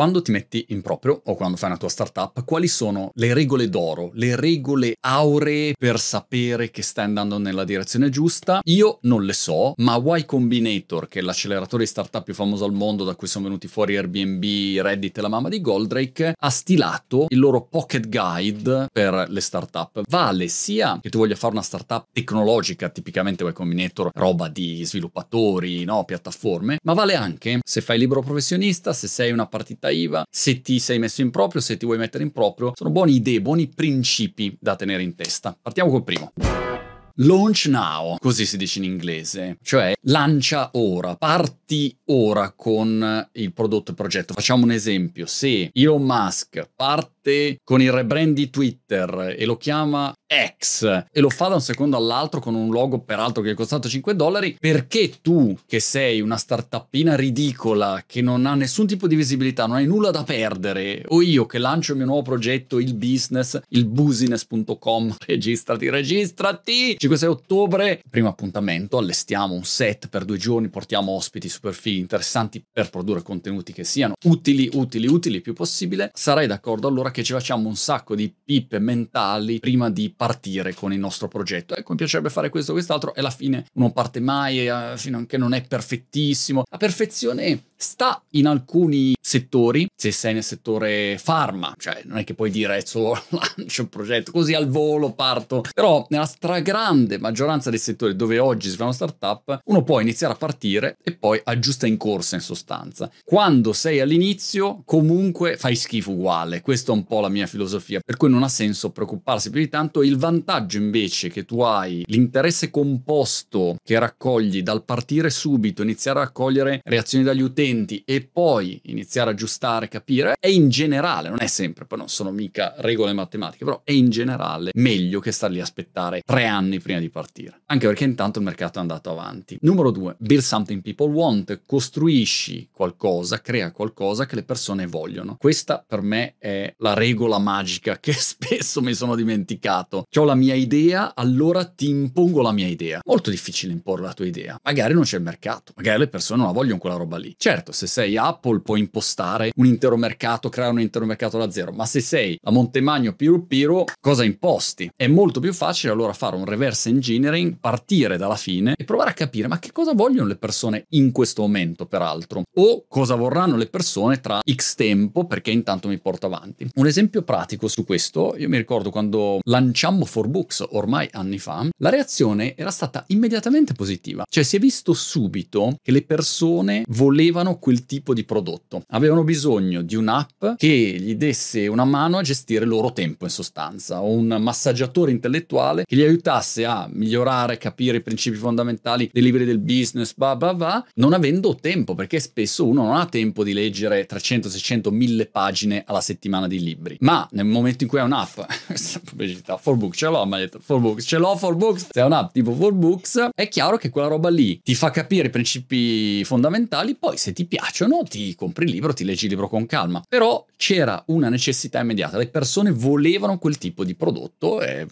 Quando ti metti in proprio o quando fai una tua startup, quali sono le regole d'oro, le regole auree per sapere che stai andando nella direzione giusta? Io non le so, ma Y Combinator, che è l'acceleratore di startup più famoso al mondo, da cui sono venuti fuori Airbnb, Reddit e la mamma di Goldrake, ha stilato il loro pocket guide per le startup. Vale sia che tu voglia fare una startup tecnologica, tipicamente Y Combinator, roba di sviluppatori, no, piattaforme, ma vale anche se fai libero professionista, se sei una partita IVA, se ti sei messo in proprio, se ti vuoi mettere in proprio, sono buone idee, buoni principi da tenere in testa. Partiamo col primo. Launch now, così si dice in inglese, cioè lancia ora, parti ora con il prodotto e progetto. Facciamo un esempio, se Elon Musk parte con il rebrand di Twitter e lo chiama X e lo fa da un secondo all'altro con un logo peraltro che è costato 5 dollari, perché tu che sei una startupina ridicola che non ha nessun tipo di visibilità, non hai nulla da perdere, o io che lancio il mio nuovo progetto, il business, il business.com, registrati, registrati, 5-6 ottobre, primo appuntamento, allestiamo un set per due giorni, portiamo ospiti super fighi, interessanti per produrre contenuti che siano utili, utili, utili il più possibile, sarai d'accordo? Allora che ci facciamo un sacco di pippe mentali prima di partire con il nostro progetto. Ecco, mi piacerebbe fare questo, quest'altro, e alla fine non parte mai, e fino a che non è perfettissimo. La perfezione sta in alcuni settori, se sei nel settore pharma, cioè non è che puoi dire adesso lancio un progetto così al volo parto, però nella stragrande maggioranza dei settori dove oggi si fa una startup, uno può iniziare a partire e poi aggiusta in corsa in sostanza. Quando sei all'inizio comunque fai schifo uguale, questa è un po' la mia filosofia, per cui non ha senso preoccuparsi più di tanto, il vantaggio invece che tu hai, l'interesse composto che raccogli dal partire subito, iniziare a raccogliere reazioni dagli utenti e poi iniziare a aggiustare, capire, è in generale, non è sempre, poi non sono mica regole matematiche, però è in generale meglio che star lì a aspettare tre anni prima di partire. Anche perché intanto il mercato è andato avanti. Numero due, build something people want, costruisci qualcosa, crea qualcosa che le persone vogliono. Questa per me è la regola magica che spesso mi sono dimenticato. Ho la mia idea, allora ti impongo la mia idea. Molto difficile imporre la tua idea. Magari non c'è il mercato, magari le persone non la vogliono quella roba lì. Certo, se sei Apple puoi impostare un intero mercato, creare un intero mercato da zero, ma se sei la Montemagno Piru Piru, cosa imposti? È molto più facile allora fare un reverse engineering, partire dalla fine e provare a capire ma che cosa vogliono le persone in questo momento, peraltro, o cosa vorranno le persone tra X tempo perché intanto mi porto avanti. Un esempio pratico su questo, io mi ricordo quando lanciammo For Books ormai anni fa, la reazione era stata immediatamente positiva, cioè si è visto subito che le persone volevano quel tipo di prodotto. Avevano bisogno di un'app che gli desse una mano a gestire il loro tempo in sostanza, o un massaggiatore intellettuale che gli aiutasse a migliorare, capire i principi fondamentali dei libri del business, blah blah blah, non avendo tempo, perché spesso uno non ha tempo di leggere 300, 600, 1000 pagine alla settimana di libri. Ma nel momento in cui hai un'app, questa pubblicità, for books, ce l'ho, ma detto for books, ce l'ho for books, se hai un'app tipo for books, è chiaro che quella roba lì ti fa capire i principi fondamentali, poi se ti piacciono, ti compri il libro, ti leggi il libro con calma. Però c'era una necessità immediata, le persone volevano quel tipo di prodotto e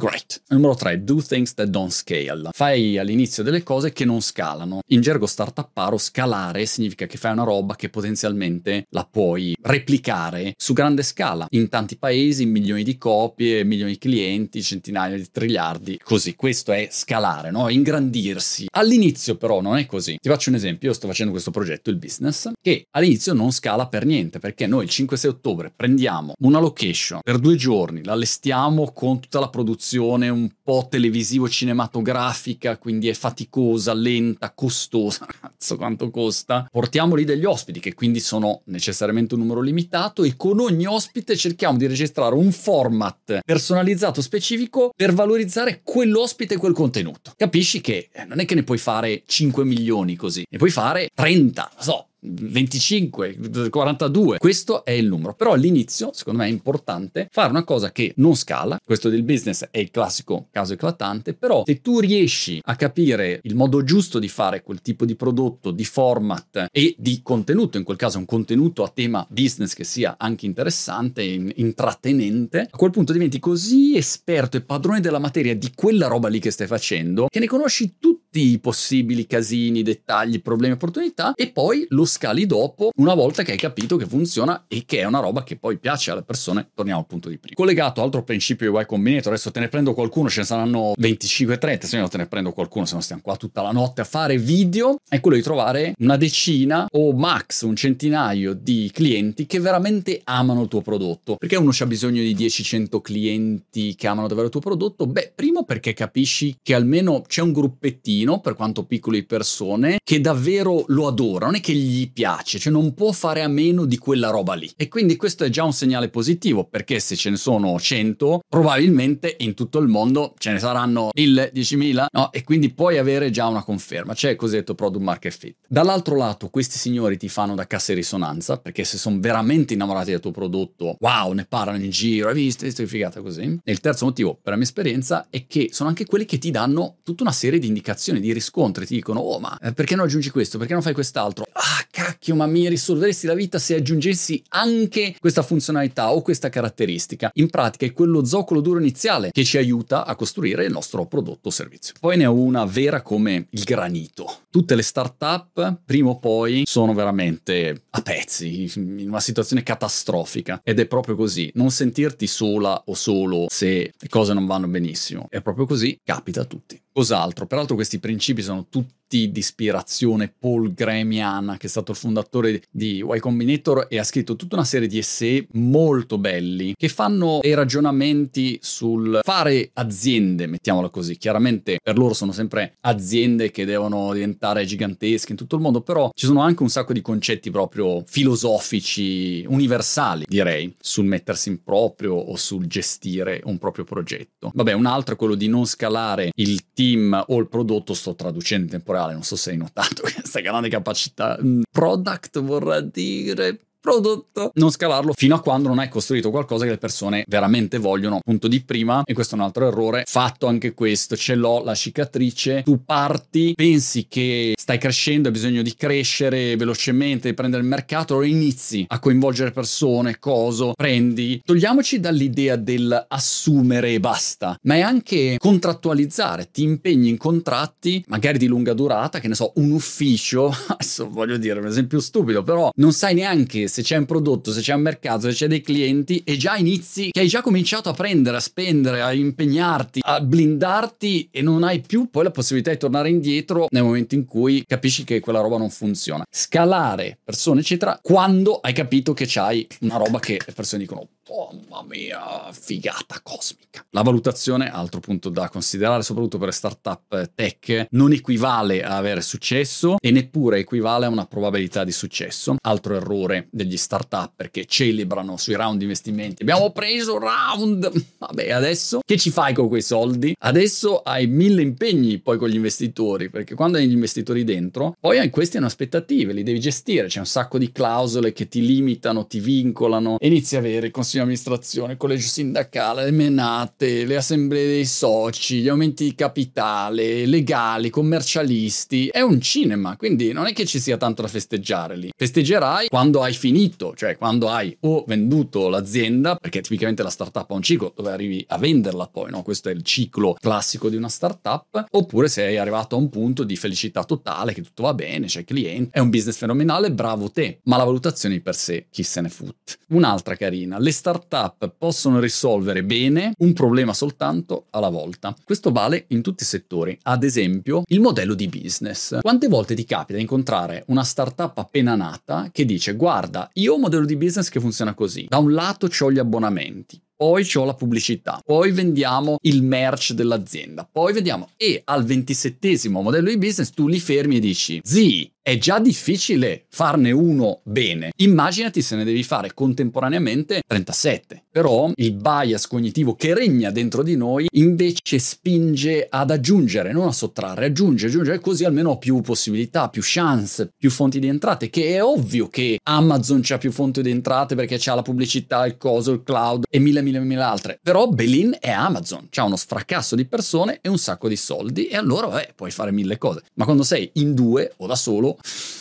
Great. Numero 3, do things that don't scale. Fai all'inizio delle cose che non scalano. In gergo startupparo scalare significa che fai una roba che potenzialmente la puoi replicare su grande scala, in tanti paesi, in milioni di copie, milioni di clienti, centinaia di triliardi, così. Questo è scalare, no? Ingrandirsi. All'inizio però non è così. Ti faccio un esempio, io sto facendo questo progetto, il business, che all'inizio non scala per niente, perché noi il 5-6 ottobre prendiamo una location per due giorni, l'allestiamo con tutta la produzione produzione un po' televisivo-cinematografica, quindi è faticosa, lenta, costosa. Cazzo, quanto costa? Portiamo lì degli ospiti, che quindi sono necessariamente un numero limitato, e con ogni ospite cerchiamo di registrare un format personalizzato specifico per valorizzare quell'ospite e quel contenuto. Capisci che non è che ne puoi fare 5 milioni così, ne puoi fare 30, non so, 25, 42, questo è il numero. Però all'inizio, secondo me, è importante fare una cosa che non scala. Questo del business è il classico caso eclatante, però se tu riesci a capire il modo giusto di fare quel tipo di prodotto, di format e di contenuto, in quel caso un contenuto a tema business che sia anche interessante intrattenente, a quel punto diventi così esperto e padrone della materia di quella roba lì che stai facendo che ne conosci tutti tutti i possibili casini, dettagli, problemi, opportunità e poi lo scali dopo una volta che hai capito che funziona e che è una roba che poi piace alle persone. Torniamo al punto di prima. Collegato altro principio di Y Combinator, adesso te ne prendo qualcuno, ce ne saranno 25-30, se no te ne prendo qualcuno, se no stiamo qua tutta la notte a fare video, è quello di trovare una decina o max un centinaio di clienti che veramente amano il tuo prodotto. Perché uno c'ha bisogno di 10-100 clienti che amano davvero il tuo prodotto? Beh, primo perché capisci che almeno c'è un gruppettino, per quanto piccolo di persone, che davvero lo adora, non è che gli piace, cioè non può fare a meno di quella roba lì. E quindi questo è già un segnale positivo, perché se ce ne sono 100, probabilmente in tutto il mondo ce ne saranno 1000, 10.000, no? E quindi puoi avere già una conferma, c'è il cosiddetto product market fit. Dall'altro lato, questi signori ti fanno da cassa di risonanza, perché se sono veramente innamorati del tuo prodotto, wow, ne parlano in giro, hai visto, hai figata così. E il terzo motivo, per la mia esperienza, è che sono anche quelli che ti danno tutta una serie di indicazioni, di riscontri, ti dicono, oh ma eh, perché non aggiungi questo, perché non fai quest'altro? Ah, cacchio, ma mi risolveresti la vita se aggiungessi anche questa funzionalità o questa caratteristica. In pratica è quello zoccolo duro iniziale che ci aiuta a costruire il nostro prodotto o servizio. Poi ne ho una vera come il granito. Tutte le start-up, prima o poi, sono veramente a pezzi, in una situazione catastrofica. Ed è proprio così. Non sentirti sola o solo se le cose non vanno benissimo. È proprio così, capita a tutti. Cos'altro? Peraltro questi principi sono tutti di ispirazione Paul Gramian, che è stato il fondatore di Y Combinator e ha scritto tutta una serie di essay molto belli che fanno dei ragionamenti sul fare aziende, mettiamola così. Chiaramente per loro sono sempre aziende che devono diventare gigantesche in tutto il mondo, però ci sono anche un sacco di concetti proprio filosofici, universali, direi, sul mettersi in proprio o sul gestire un proprio progetto. Vabbè, un altro è quello di non scalare il team o il prodotto, sto traducendo in temporale, non so se hai notato questa grande capacità. Mm, product vorrà dire prodotto, non scalarlo fino a quando non hai costruito qualcosa che le persone veramente vogliono. Punto di prima, e questo è un altro errore, fatto anche questo, ce l'ho la cicatrice, tu parti, pensi che stai crescendo, hai bisogno di crescere velocemente, di prendere il mercato, lo inizi a coinvolgere persone, coso, prendi. Togliamoci dall'idea del assumere e basta, ma è anche contrattualizzare, ti impegni in contratti, magari di lunga durata, che ne so, un ufficio, adesso voglio dire un esempio stupido, però non sai neanche se c'è un prodotto, se c'è un mercato, se c'è dei clienti e già inizi che hai già cominciato a prendere, a spendere, a impegnarti, a blindarti e non hai più poi la possibilità di tornare indietro nel momento in cui capisci che quella roba non funziona. Scalare persone, eccetera, quando hai capito che c'hai una roba che le persone dicono Oh, mamma mia, figata cosmica. La valutazione, altro punto da considerare, soprattutto per startup tech, non equivale a avere successo e neppure equivale a una probabilità di successo. Altro errore degli startup perché celebrano sui round di investimenti. Abbiamo preso un round! Vabbè, adesso che ci fai con quei soldi? Adesso hai mille impegni poi con gli investitori, perché quando hai gli investitori dentro, poi hai queste hanno aspettative, li devi gestire, c'è un sacco di clausole che ti limitano, ti vincolano, inizi a avere il di amministrazione, collegio sindacale, le menate, le assemblee dei soci, gli aumenti di capitale, legali, commercialisti. È un cinema, quindi non è che ci sia tanto da festeggiare lì. Festeggerai quando hai finito, cioè quando hai o venduto l'azienda, perché tipicamente la startup ha un ciclo dove arrivi a venderla poi, no? Questo è il ciclo classico di una startup, oppure sei arrivato a un punto di felicità totale, che tutto va bene, c'è cliente, è un business fenomenale, bravo te, ma la valutazione di per sé chi se ne foot. Un'altra carina, le startup possono risolvere bene un problema soltanto alla volta. Questo vale in tutti i settori, ad esempio il modello di business. Quante volte ti capita di incontrare una startup appena nata che dice guarda, io ho un modello di business che funziona così, da un lato ho gli abbonamenti, poi c'ho la pubblicità, poi vendiamo il merch dell'azienda, poi vediamo e al ventisettesimo modello di business tu li fermi e dici, zi, è già difficile farne uno bene. Immaginati se ne devi fare contemporaneamente 37. Però il bias cognitivo che regna dentro di noi invece spinge ad aggiungere, non a sottrarre, aggiunge, aggiunge, così almeno ho più possibilità, più chance, più fonti di entrate, che è ovvio che Amazon c'ha più fonti di entrate perché c'ha la pubblicità, il coso, il cloud e mille, mille, mille altre. Però Belin è Amazon, c'ha uno sfracasso di persone e un sacco di soldi e allora, beh, puoi fare mille cose. Ma quando sei in due o da solo, cool.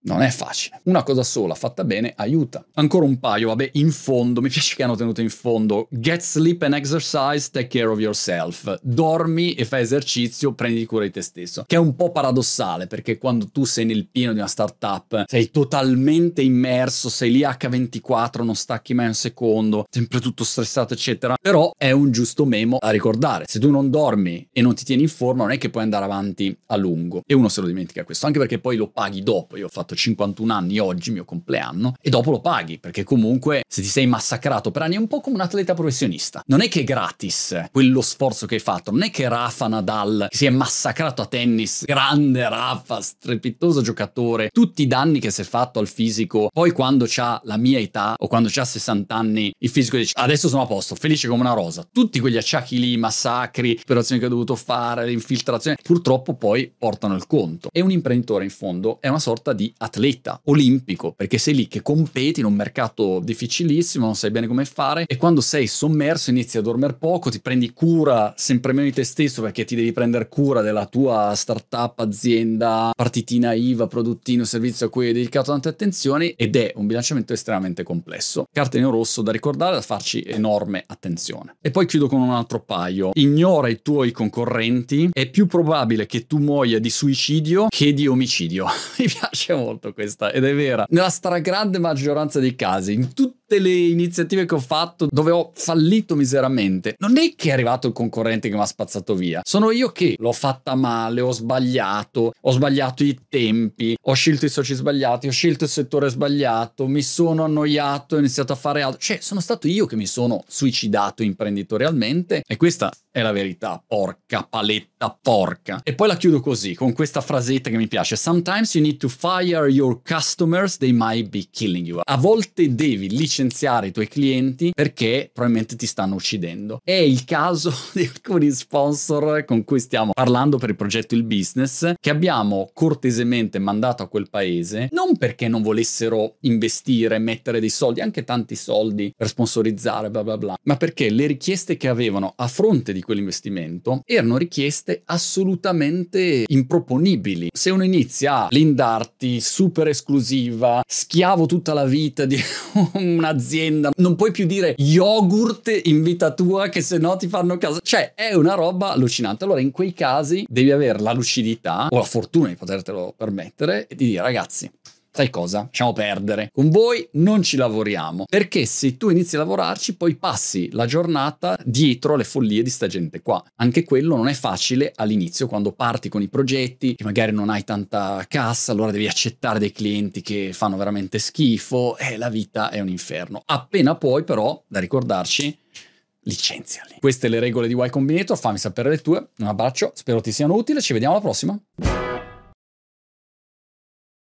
Non è facile. Una cosa sola fatta bene aiuta. Ancora un paio, vabbè, in fondo, mi piace che hanno tenuto in fondo. Get sleep and exercise, take care of yourself. Dormi e fai esercizio, prendi cura di te stesso. Che è un po' paradossale perché quando tu sei nel pieno di una startup, sei totalmente immerso, sei lì H24, non stacchi mai un secondo, sempre tutto stressato, eccetera. Però è un giusto memo a ricordare. Se tu non dormi e non ti tieni in forma, non è che puoi andare avanti a lungo. E uno se lo dimentica questo, anche perché poi lo paghi dopo. Io ho fatto 51 anni oggi, mio compleanno, e dopo lo paghi, perché comunque se ti sei massacrato per anni è un po' come un atleta professionista. Non è che è gratis quello sforzo che hai fatto, non è che Rafa Nadal si è massacrato a tennis, grande Rafa, strepitoso giocatore, tutti i danni che si è fatto al fisico, poi quando ha la mia età o quando ha 60 anni il fisico dice adesso sono a posto, felice come una rosa. Tutti quegli acciacchi lì, massacri, operazioni che ho dovuto fare, infiltrazioni, purtroppo poi portano il conto. E un imprenditore in fondo è una sorta di atleta olimpico, perché sei lì che competi in un mercato difficilissimo, non sai bene come fare e quando sei sommerso inizi a dormire poco, ti prendi cura sempre meno di te stesso perché ti devi prendere cura della tua startup, azienda, partitina IVA, produttino, servizio a cui hai dedicato tante attenzioni ed è un bilanciamento estremamente complesso. Cartene rosso da ricordare, da farci enorme attenzione. E poi chiudo con un altro paio. Ignora i tuoi concorrenti, è più probabile che tu muoia di suicidio che di omicidio. Mi piace molto molto questa ed è vera. Nella stragrande maggioranza dei casi, in tutti tutte le iniziative che ho fatto dove ho fallito miseramente, non è che è arrivato il concorrente che mi ha spazzato via, sono io che l'ho fatta male, ho sbagliato, ho sbagliato i tempi, ho scelto i soci sbagliati, ho scelto il settore sbagliato, mi sono annoiato, ho iniziato a fare altro, cioè sono stato io che mi sono suicidato imprenditorialmente e questa è la verità, porca paletta porca. E poi la chiudo così, con questa frasetta che mi piace. Sometimes you need to fire your customers, they might be killing you. A volte devi licenziare licenziare i tuoi clienti perché probabilmente ti stanno uccidendo. È il caso di alcuni sponsor con cui stiamo parlando per il progetto Il Business che abbiamo cortesemente mandato a quel paese non perché non volessero investire, mettere dei soldi, anche tanti soldi per sponsorizzare, bla bla bla, ma perché le richieste che avevano a fronte di quell'investimento erano richieste assolutamente improponibili. Se uno inizia a lindarti super esclusiva, schiavo tutta la vita di una un'azienda, non puoi più dire yogurt in vita tua che se no ti fanno caso. Cioè, è una roba allucinante. Allora, in quei casi devi avere la lucidità o la fortuna di potertelo permettere e di dire ragazzi, sai cosa? Lasciamo perdere. Con voi non ci lavoriamo. Perché se tu inizi a lavorarci, poi passi la giornata dietro alle follie di sta gente qua. Anche quello non è facile all'inizio, quando parti con i progetti, che magari non hai tanta cassa, allora devi accettare dei clienti che fanno veramente schifo e la vita è un inferno. Appena poi, però, da ricordarci, licenziali. Queste le regole di Y Combinator, fammi sapere le tue. Un abbraccio, spero ti siano utili, ci vediamo alla prossima.